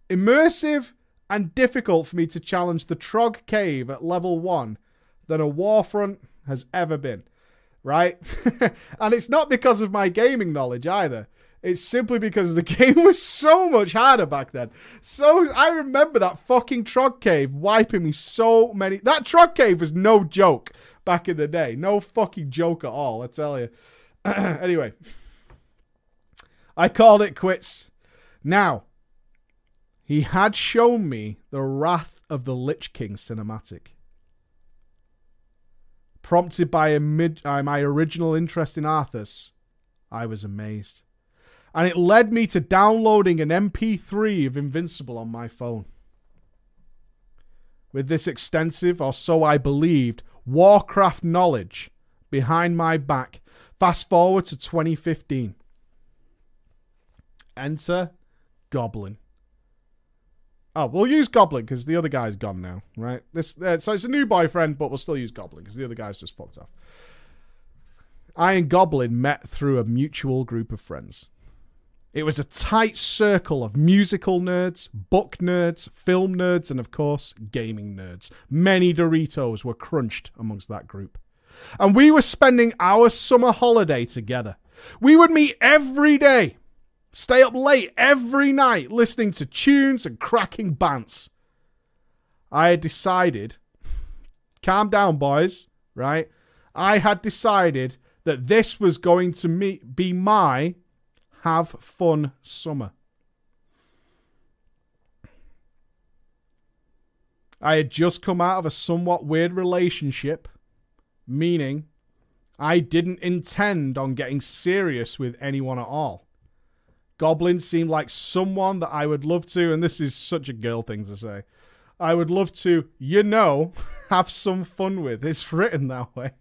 immersive and difficult for me to challenge the Trog Cave at level one than a Warfront has ever been. Right? and it's not because of my gaming knowledge either. It's simply because the game was so much harder back then. So I remember that fucking Trog Cave wiping me so many. That Trog Cave was no joke back in the day. No fucking joke at all, I tell you. anyway, I called it quits. Now, he had shown me the Wrath of the Lich King cinematic. Prompted by, uh, my original interest in Arthas, I was amazed and it led me to downloading an MP3 of Invincible on my phone. With this extensive, or so I believed, Warcraft knowledge behind my back, fast forward to 2015. Enter Goblin. Oh, we'll use Goblin because the other guy's gone now, right? This uh, so it's a new boyfriend, but we'll still use Goblin because the other guy's just fucked off. I and Goblin met through a mutual group of friends. It was a tight circle of musical nerds, book nerds, film nerds, and of course, gaming nerds. Many Doritos were crunched amongst that group. And we were spending our summer holiday together. We would meet every day, stay up late every night listening to tunes and cracking bants. I had decided, calm down, boys, right? I had decided that this was going to be my have fun summer. I had just come out of a somewhat weird relationship, meaning I didn't intend on getting serious with anyone at all. Goblin seemed like someone that I would love to, and this is such a girl thing to say. I would love to, you know, have some fun with. It's written that way.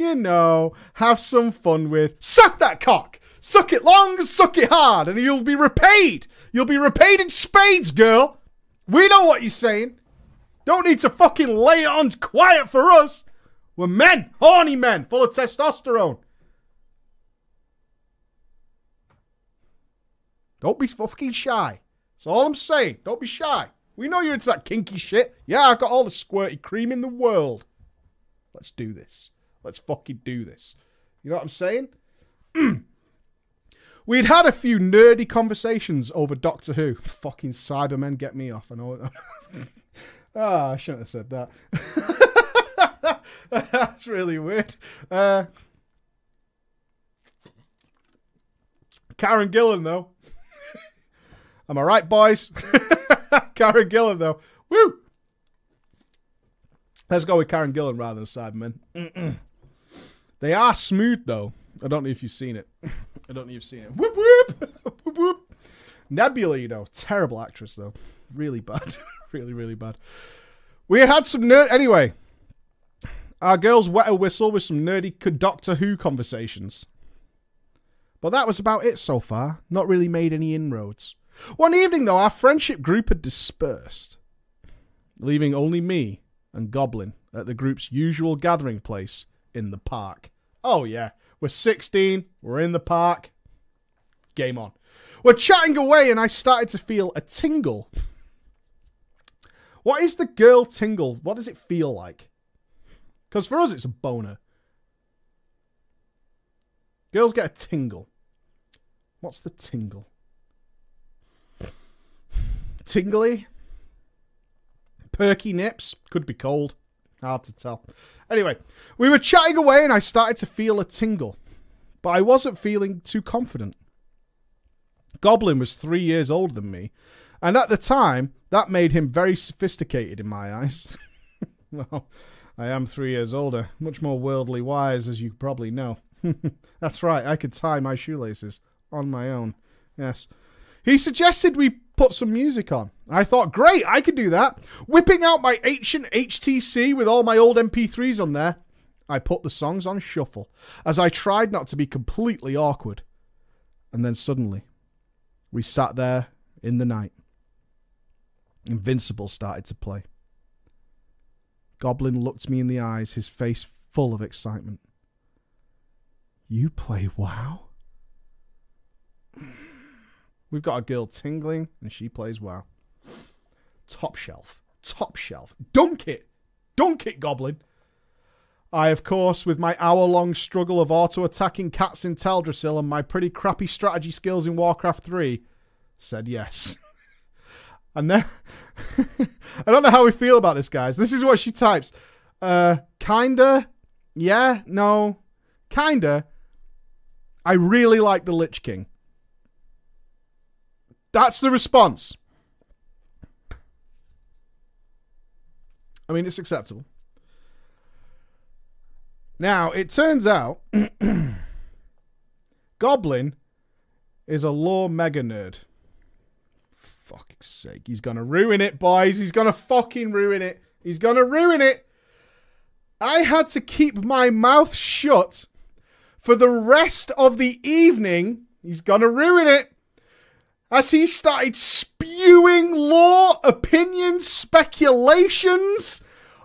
You know, have some fun with. Suck that cock! Suck it long, suck it hard, and you'll be repaid! You'll be repaid in spades, girl! We know what you're saying. Don't need to fucking lay it on quiet for us. We're men, horny men, full of testosterone. Don't be fucking shy. That's all I'm saying. Don't be shy. We know you're into that kinky shit. Yeah, I've got all the squirty cream in the world. Let's do this. Let's fucking do this. You know what I'm saying? We'd had a few nerdy conversations over Doctor Who. Fucking Cybermen get me off. I know. Ah, oh, I shouldn't have said that. That's really weird. Uh, Karen Gillan, though. Am I right, boys? Karen Gillan, though. Woo! Let's go with Karen Gillan rather than Cybermen. Mm-mm. They are smooth, though. I don't know if you've seen it. I don't know if you've seen it. Whoop, whoop! whoop, whoop. Nebula, you know, terrible actress, though. Really bad. really, really bad. We had some nerd. Anyway, our girls wet a whistle with some nerdy Doctor Who conversations. But that was about it so far. Not really made any inroads. One evening, though, our friendship group had dispersed, leaving only me and Goblin at the group's usual gathering place in the park. Oh, yeah. We're 16. We're in the park. Game on. We're chatting away, and I started to feel a tingle what is the girl tingle? What does it feel like? Because for us, it's a boner. Girls get a tingle. What's the tingle? Tingly? Perky nips? Could be cold. Hard to tell. Anyway, we were chatting away and I started to feel a tingle. But I wasn't feeling too confident. Goblin was three years older than me, and at the time, that made him very sophisticated in my eyes. well, I am three years older, much more worldly wise, as you probably know. That's right, I could tie my shoelaces on my own. Yes. He suggested we put some music on. I thought, great, I could do that. Whipping out my ancient HTC with all my old MP3s on there, I put the songs on shuffle as I tried not to be completely awkward. And then suddenly, we sat there in the night Invincible started to play. Goblin looked me in the eyes, his face full of excitement. You play WoW? We've got a girl tingling, and she plays well. Top shelf. Top shelf. Dunk it! Dunk it, Goblin! I, of course, with my hour long struggle of auto attacking cats in Teldrassil and my pretty crappy strategy skills in Warcraft 3, said yes. And then I don't know how we feel about this, guys. This is what she types. Uh, kinda, yeah, no, kinda. I really like the Lich King. That's the response. I mean, it's acceptable. Now, it turns out Goblin is a lore mega nerd fuck's sake. He's going to ruin it, boys. He's going to fucking ruin it. He's going to ruin it. I had to keep my mouth shut for the rest of the evening. He's going to ruin it. As he started spewing lore, opinions, speculations,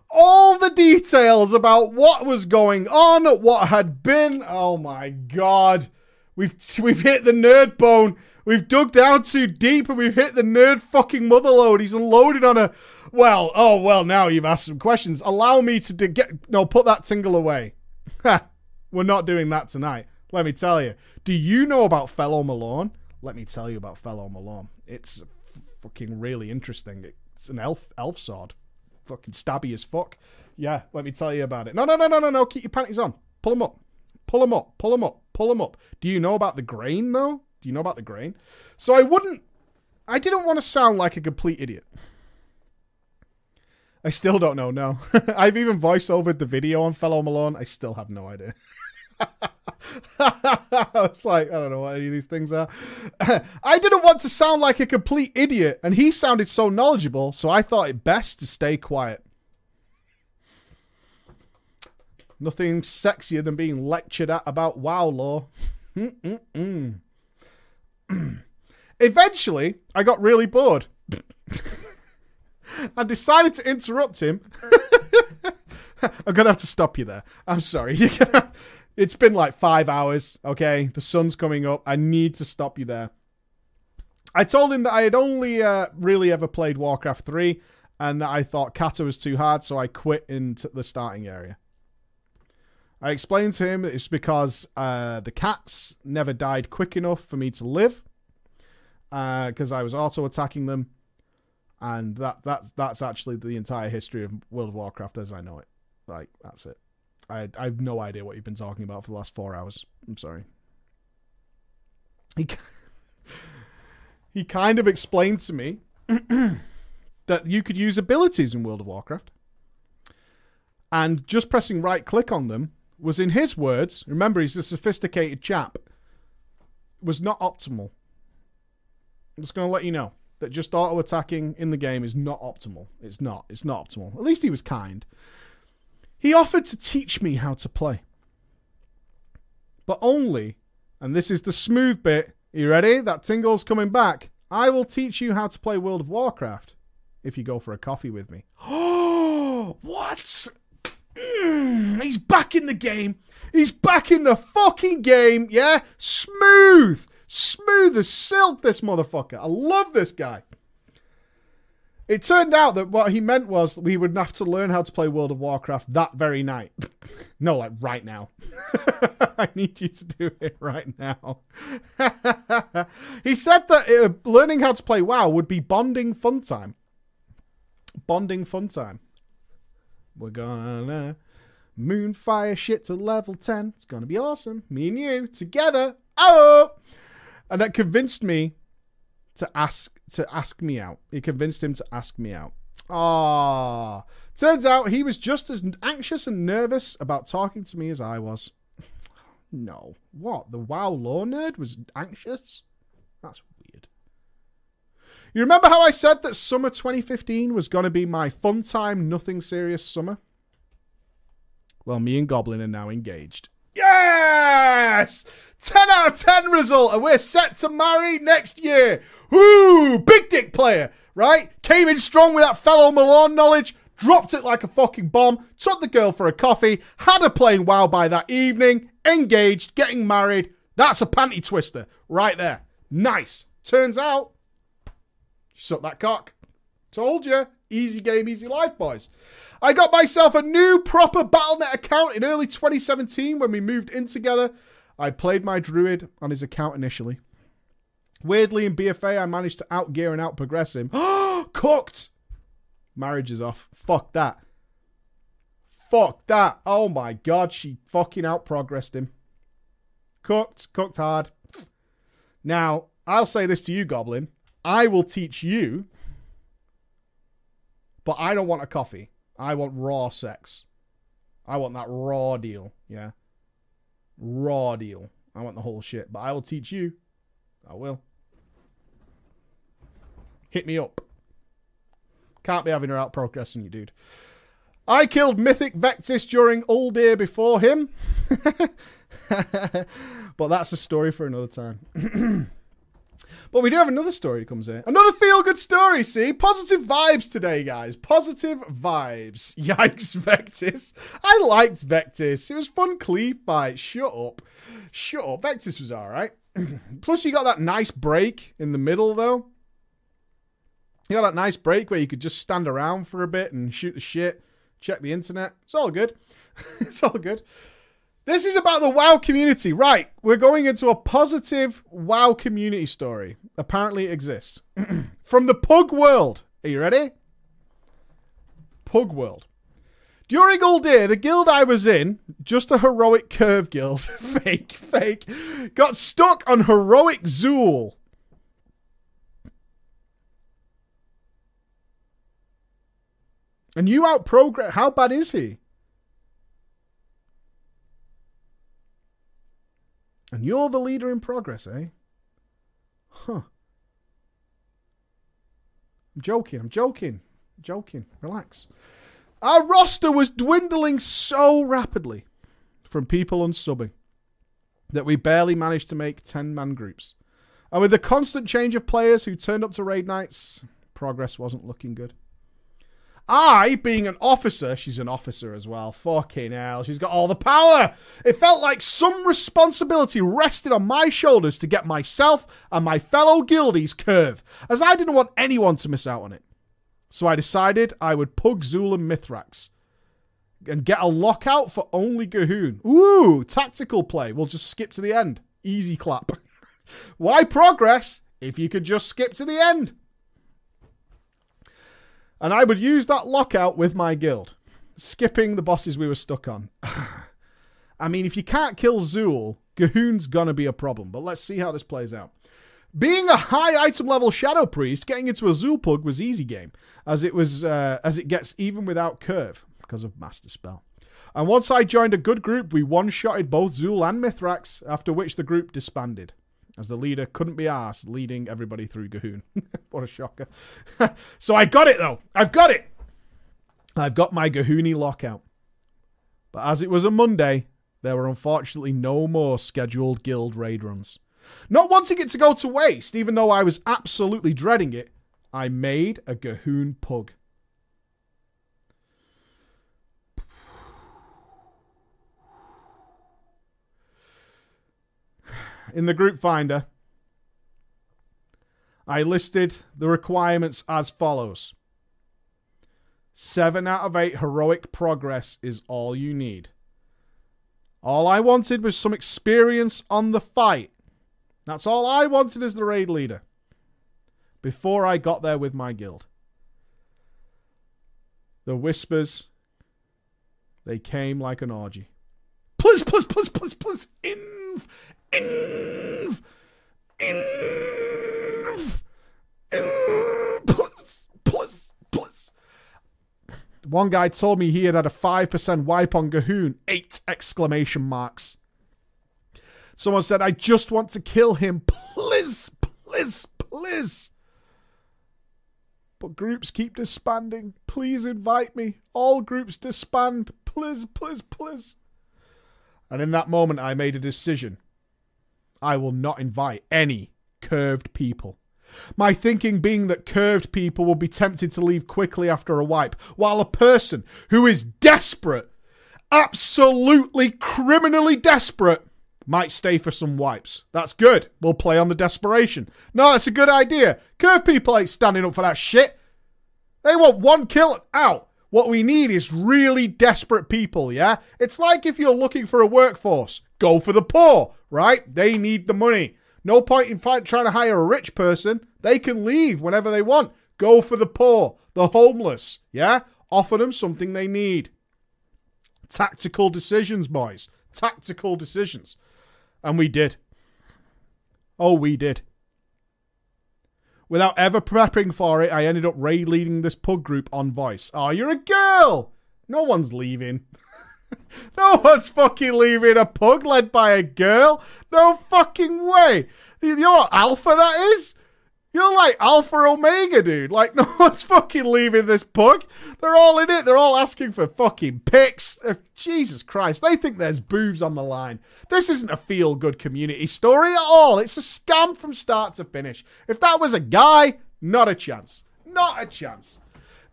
all the details about what was going on, what had been. Oh my god. We've we've hit the nerd bone. We've dug down too deep and we've hit the nerd fucking motherload. He's unloaded on a. Well, oh, well, now you've asked some questions. Allow me to get. No, put that tingle away. We're not doing that tonight. Let me tell you. Do you know about Felo'melorn? Let me tell you about Felo'melorn. It's fucking really interesting. It's an elf elf sword. Fucking stabby as fuck. Yeah, let me tell you about it. No, no, no, no, no, no. Keep your panties on. Pull them up. Pull them up. Pull them up. Pull them up. Do you know about the grain, though? Do you know about the grain? So I wouldn't. I didn't want to sound like a complete idiot. I still don't know. No, I've even voiced over the video on Felo'melorn. I still have no idea. it's like I don't know what any of these things are. I didn't want to sound like a complete idiot, and he sounded so knowledgeable, so I thought it best to stay quiet. Nothing sexier than being lectured at about WoW lore. Eventually, I got really bored. I decided to interrupt him. I'm gonna have to stop you there. I'm sorry. It's been like five hours. Okay, the sun's coming up. I need to stop you there. I told him that I had only uh, really ever played Warcraft 3 and that I thought Cata was too hard, so I quit into the starting area. I explained to him it's because uh, the cats never died quick enough for me to live because uh, I was auto attacking them, and that that that's actually the entire history of World of Warcraft as I know it. Like that's it. I I have no idea what you've been talking about for the last four hours. I'm sorry. He he kind of explained to me that you could use abilities in World of Warcraft, and just pressing right click on them was, in his words, remember he's a sophisticated chap, was not optimal. I'm just going to let you know that just auto attacking in the game is not optimal. It's not. It's not optimal. At least he was kind. He offered to teach me how to play. But only, and this is the smooth bit. You ready? That tingle's coming back. I will teach you how to play World of Warcraft if you go for a coffee with me. Oh, what? Mm, he's back in the game. He's back in the fucking game. Yeah, smooth, smooth as silk. This motherfucker. I love this guy. It turned out that what he meant was we would have to learn how to play World of Warcraft that very night. no, like right now. I need you to do it right now. he said that uh, learning how to play WoW would be bonding fun time. Bonding fun time. We're gonna moonfire shit to level 10. It's gonna be awesome. Me and you together. Oh! And that convinced me to ask to ask me out. He convinced him to ask me out. Ah, turns out he was just as anxious and nervous about talking to me as I was. no, what? The WoW lore nerd was anxious? That's weird. You remember how I said that summer 2015 was going to be my fun time, nothing serious summer? Well, me and Goblin are now engaged. Yes! 10 out of 10 result, and we're set to marry next year. Woo! Big dick player, right? Came in strong with that Felo'melorn knowledge, dropped it like a fucking bomb, took the girl for a coffee, had her playing WoW by that evening, engaged, getting married. That's a panty twister right there. Nice. Turns out Suck that cock. Told you. Easy game, easy life, boys. I got myself a new proper Battle.net account in early 2017 when we moved in together. I played my druid on his account initially. Weirdly, in BFA, I managed to outgear and outprogress him. Cooked! Marriage is off. Fuck that. Fuck that. Oh my god, she fucking outprogressed him. Cooked. Cooked hard. Now, I'll say this to you, Goblin. I will teach you, but I don't want a coffee. I want raw sex. I want that raw deal. Yeah. Raw deal. I want the whole shit. But I will teach you. I will. Hit me up. Can't be having her out progressing you, dude. I killed Mythic Vectis during all day before him. but that's a story for another time. But we do have another story that comes in. Another feel good story, see? Positive vibes today, guys. Positive vibes. Yikes, Vectis. I liked Vectis. It was fun cleave fight. Shut up. Shut up. Vectis was alright. Plus, you got that nice break in the middle, though. You got that nice break where you could just stand around for a bit and shoot the shit, check the internet. It's all good. it's all good. This is about the WoW community. Right, we're going into a positive WoW community story. Apparently exists. From the Pug World. Are you ready? Pug World. During Uldir, the guild I was in, just a heroic curve guild, fake, fake, got stuck on heroic Zul. And you out progress. How bad is he? And you're the leader in progress, eh? Huh. I'm joking. I'm joking. I'm joking. Relax. Our roster was dwindling so rapidly from people unsubbing that we barely managed to make 10 man groups. And with the constant change of players who turned up to raid nights, progress wasn't looking good. I, being an officer, she's an officer as well. Fucking hell, she's got all the power. It felt like some responsibility rested on my shoulders to get myself and my fellow guildies curve, as I didn't want anyone to miss out on it. So I decided I would pug Zul and Mythrax and get a lockout for only G'huun. Ooh, tactical play. We'll just skip to the end. Easy clap. Why progress if you could just skip to the end? And I would use that lockout with my guild, skipping the bosses we were stuck on. I mean, if you can't kill Zul, G'huun's gonna be a problem, but let's see how this plays out. Being a high item level Shadow Priest, getting into a Zul Pug was easy game, as it was uh, as it gets even without curve because of Master Spell. And once I joined a good group, we one-shotted both Zul and Mythrax, after which the group disbanded as the leader couldn't be asked leading everybody through G'huun. what a shocker. so I got it though. I've got it. I've got my Gahooni lockout. But as it was a Monday, there were unfortunately no more scheduled guild raid runs. Not wanting it to go to waste, even though I was absolutely dreading it, I made a G'huun pug. In the group finder, I listed the requirements as follows. Seven out of eight heroic progress is all you need. All I wanted was some experience on the fight. That's all I wanted as the raid leader. Before I got there with my guild. The whispers, they came like an orgy. Please, please, please, please, please, inv, inv, inv, inv, please, please, please. One guy told me he had had a 5% wipe on G'huun. Eight exclamation marks. Someone said, I just want to kill him. Please, please, please. But groups keep disbanding. Please invite me. All groups disband. Please, please, please. And in that moment, I made a decision. I will not invite any curved people. My thinking being that curved people will be tempted to leave quickly after a wipe, while a person who is desperate, absolutely criminally desperate, might stay for some wipes. That's good. We'll play on the desperation. No, that's a good idea. Curved people ain't standing up for that shit. They want one kill out. What we need is really desperate people, yeah? It's like if you're looking for a workforce, go for the poor, right? They need the money. No point in trying to hire a rich person. They can leave whenever they want. Go for the poor, the homeless, yeah? Offer them something they need. Tactical decisions, boys. Tactical decisions. And we did. Oh, we did. Without ever prepping for it, I ended up raid leading this pug group on voice. Oh, you're a girl! No one's leaving. no one's fucking leaving a pug led by a girl. No fucking way. You know what alpha that is? You're like Alpha Omega, dude. Like, no one's fucking leaving this pug. They're all in it. They're all asking for fucking pics. Uh, Jesus Christ. They think there's boobs on the line. This isn't a feel good community story at all. It's a scam from start to finish. If that was a guy, not a chance. Not a chance.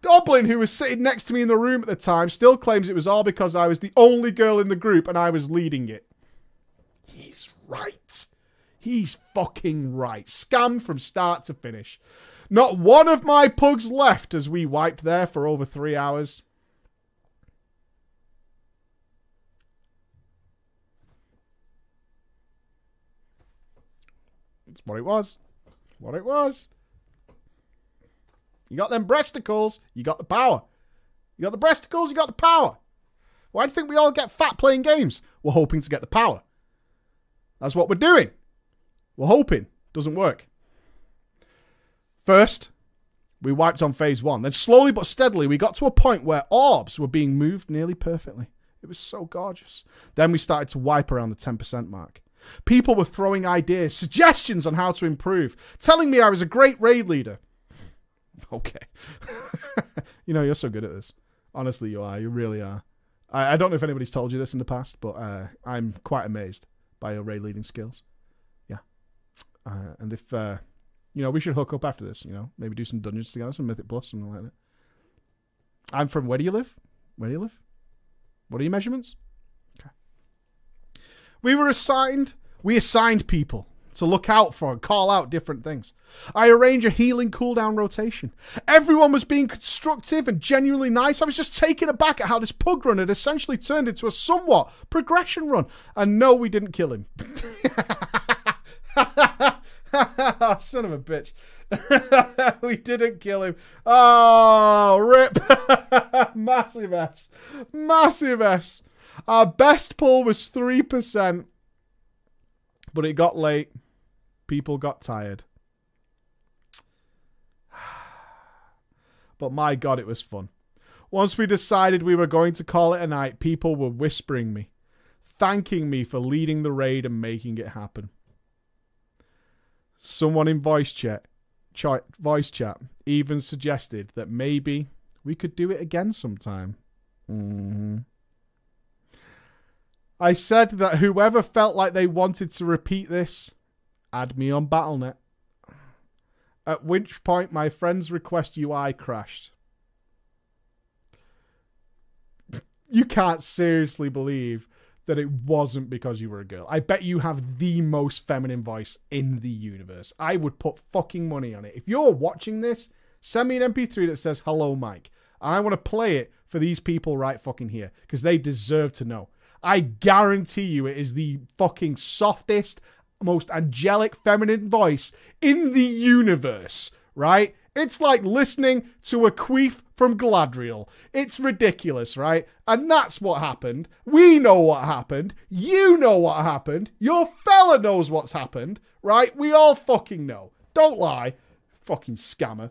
Goblin, who was sitting next to me in the room at the time, still claims it was all because I was the only girl in the group and I was leading it. He's right. He's fucking right. Scam from start to finish. Not one of my pugs left as we wiped there for over three hours. That's what it was. What it was. You got them breasticles, you got the power. You got the breasticles, you got the power. Why do you think we all get fat playing games? We're hoping to get the power. That's what we're doing. We're hoping. Doesn't work. First, We wiped on phase one. Then slowly but steadily, we got to a point where orbs were being moved nearly perfectly. It was so gorgeous. Then we started to wipe around the 10% mark. People were throwing ideas, suggestions on how to improve, telling me I was a great raid leader. Okay. you know, you're so good at this. Honestly, you are. You really are. I, I don't know if anybody's told you this in the past, but uh, I'm quite amazed by your raid leading skills. Yeah. Uh, and if, uh, you know, we should hook up after this, you know, maybe do some dungeons together, some Mythic Plus, something like that. I'm from, where do you live? Where do you live? What are your measurements? Okay. We were assigned, we assigned people to look out for and call out different things. I arrange a healing cooldown rotation. Everyone was being constructive and genuinely nice. I was just taken aback at how this pug run had essentially turned into a somewhat progression run. And no, we didn't kill him. Son of a bitch. we didn't kill him. Oh, rip. Massive Fs. Massive Fs. Our best pull was 3%, but it got late. People got tired. But my god, it was fun. Once we decided we were going to call it a night, people were whispering me, thanking me for leading the raid and making it happen. Someone in voice chat, chat voice chat even suggested that maybe we could do it again sometime. Mm-hmm. I said that whoever felt like they wanted to repeat this, add me on BattleNet. At which point my friend's request UI crashed. You can't seriously believe that it wasn't because you were a girl. I bet you have the most feminine voice in the universe. I would put fucking money on it. If you're watching this, send me an MP3 that says hello, Mike. And I want to play it for these people right fucking here because they deserve to know. I guarantee you it is the fucking softest, most angelic feminine voice in the universe, right? It's like listening to a queef from Galadriel. It's ridiculous, right? And that's what happened. We know what happened. You know what happened. Your fella knows what's happened, right? We all fucking know. Don't lie. Fucking scammer.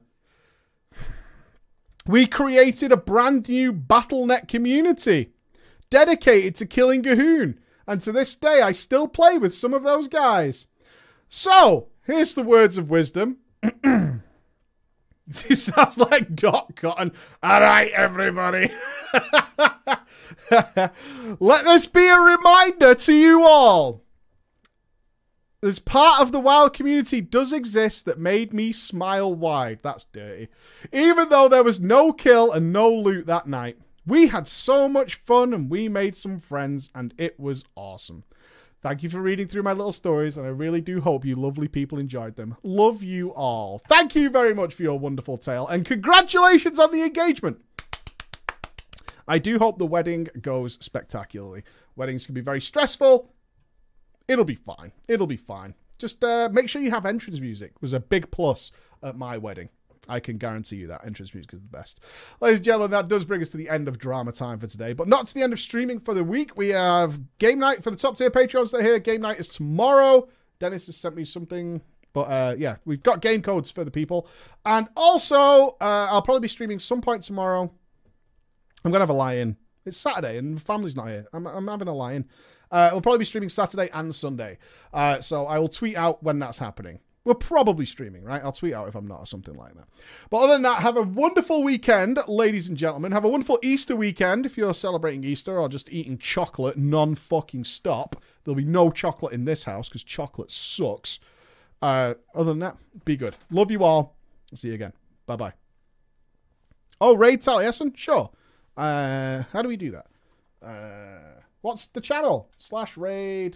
We created a brand new BattleNet community dedicated to killing G'huun. And to this day, I still play with some of those guys. So, here's the words of wisdom. It sounds like Doc Cotton. All right, everybody. Let this be a reminder to you all. There's part of the wild community does exist that made me smile wide. That's dirty. Even though there was no kill and no loot that night. We had so much fun and we made some friends and it was awesome. Thank you for reading through my little stories, and I really do hope you lovely people enjoyed them. Love you all. Thank you very much for your wonderful tale, and congratulations on the engagement. I do hope the wedding goes spectacularly. Weddings can be very stressful. It'll be fine. It'll be fine. Just uh, make sure you have entrance music. It was a big plus at my wedding. I can guarantee you that entrance music is the best. Ladies and gentlemen, that does bring us to the end of drama time for today, but not to the end of streaming for the week. We have game night for the top tier Patreons that are here. Game night is tomorrow. Dennis has sent me something. But uh, yeah, we've got game codes for the people. And also, uh, I'll probably be streaming some point tomorrow. I'm going to have a lie-in. It's Saturday and my family's not here. I'm, I'm having a lie-in. Uh, we'll probably be streaming Saturday and Sunday. Uh, so I will tweet out when that's happening. We're probably streaming, right? I'll tweet out if I'm not or something like that. But other than that, have a wonderful weekend, ladies and gentlemen. Have a wonderful Easter weekend if you're celebrating Easter or just eating chocolate non fucking stop. There'll be no chocolate in this house because chocolate sucks. Uh, other than that, be good. Love you all. See you again. Bye bye. Oh, Raid Taliesin? Sure. Uh, how do we do that? Uh, what's the channel? Slash Raid.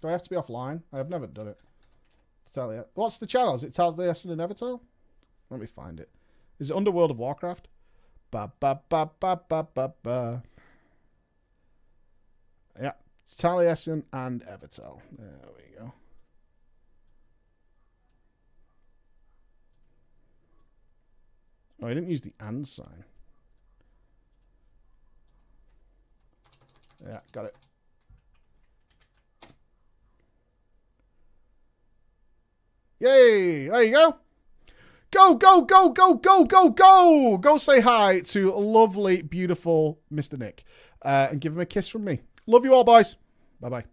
Do I have to be offline? I've never done it. Talia. What's the channel? Is it Taliesin and Evitel? Let me find it. Is it Underworld of Warcraft? Ba ba ba ba ba ba ba. Yeah, it's Taliesin and Evitel. There we go. Oh, I didn't use the and sign. Yeah, got it. Yay! There you go. Go, go, go, go, go, go, go! Go say hi to lovely, beautiful Mr. Nick uh, and give him a kiss from me. Love you all, boys. Bye bye.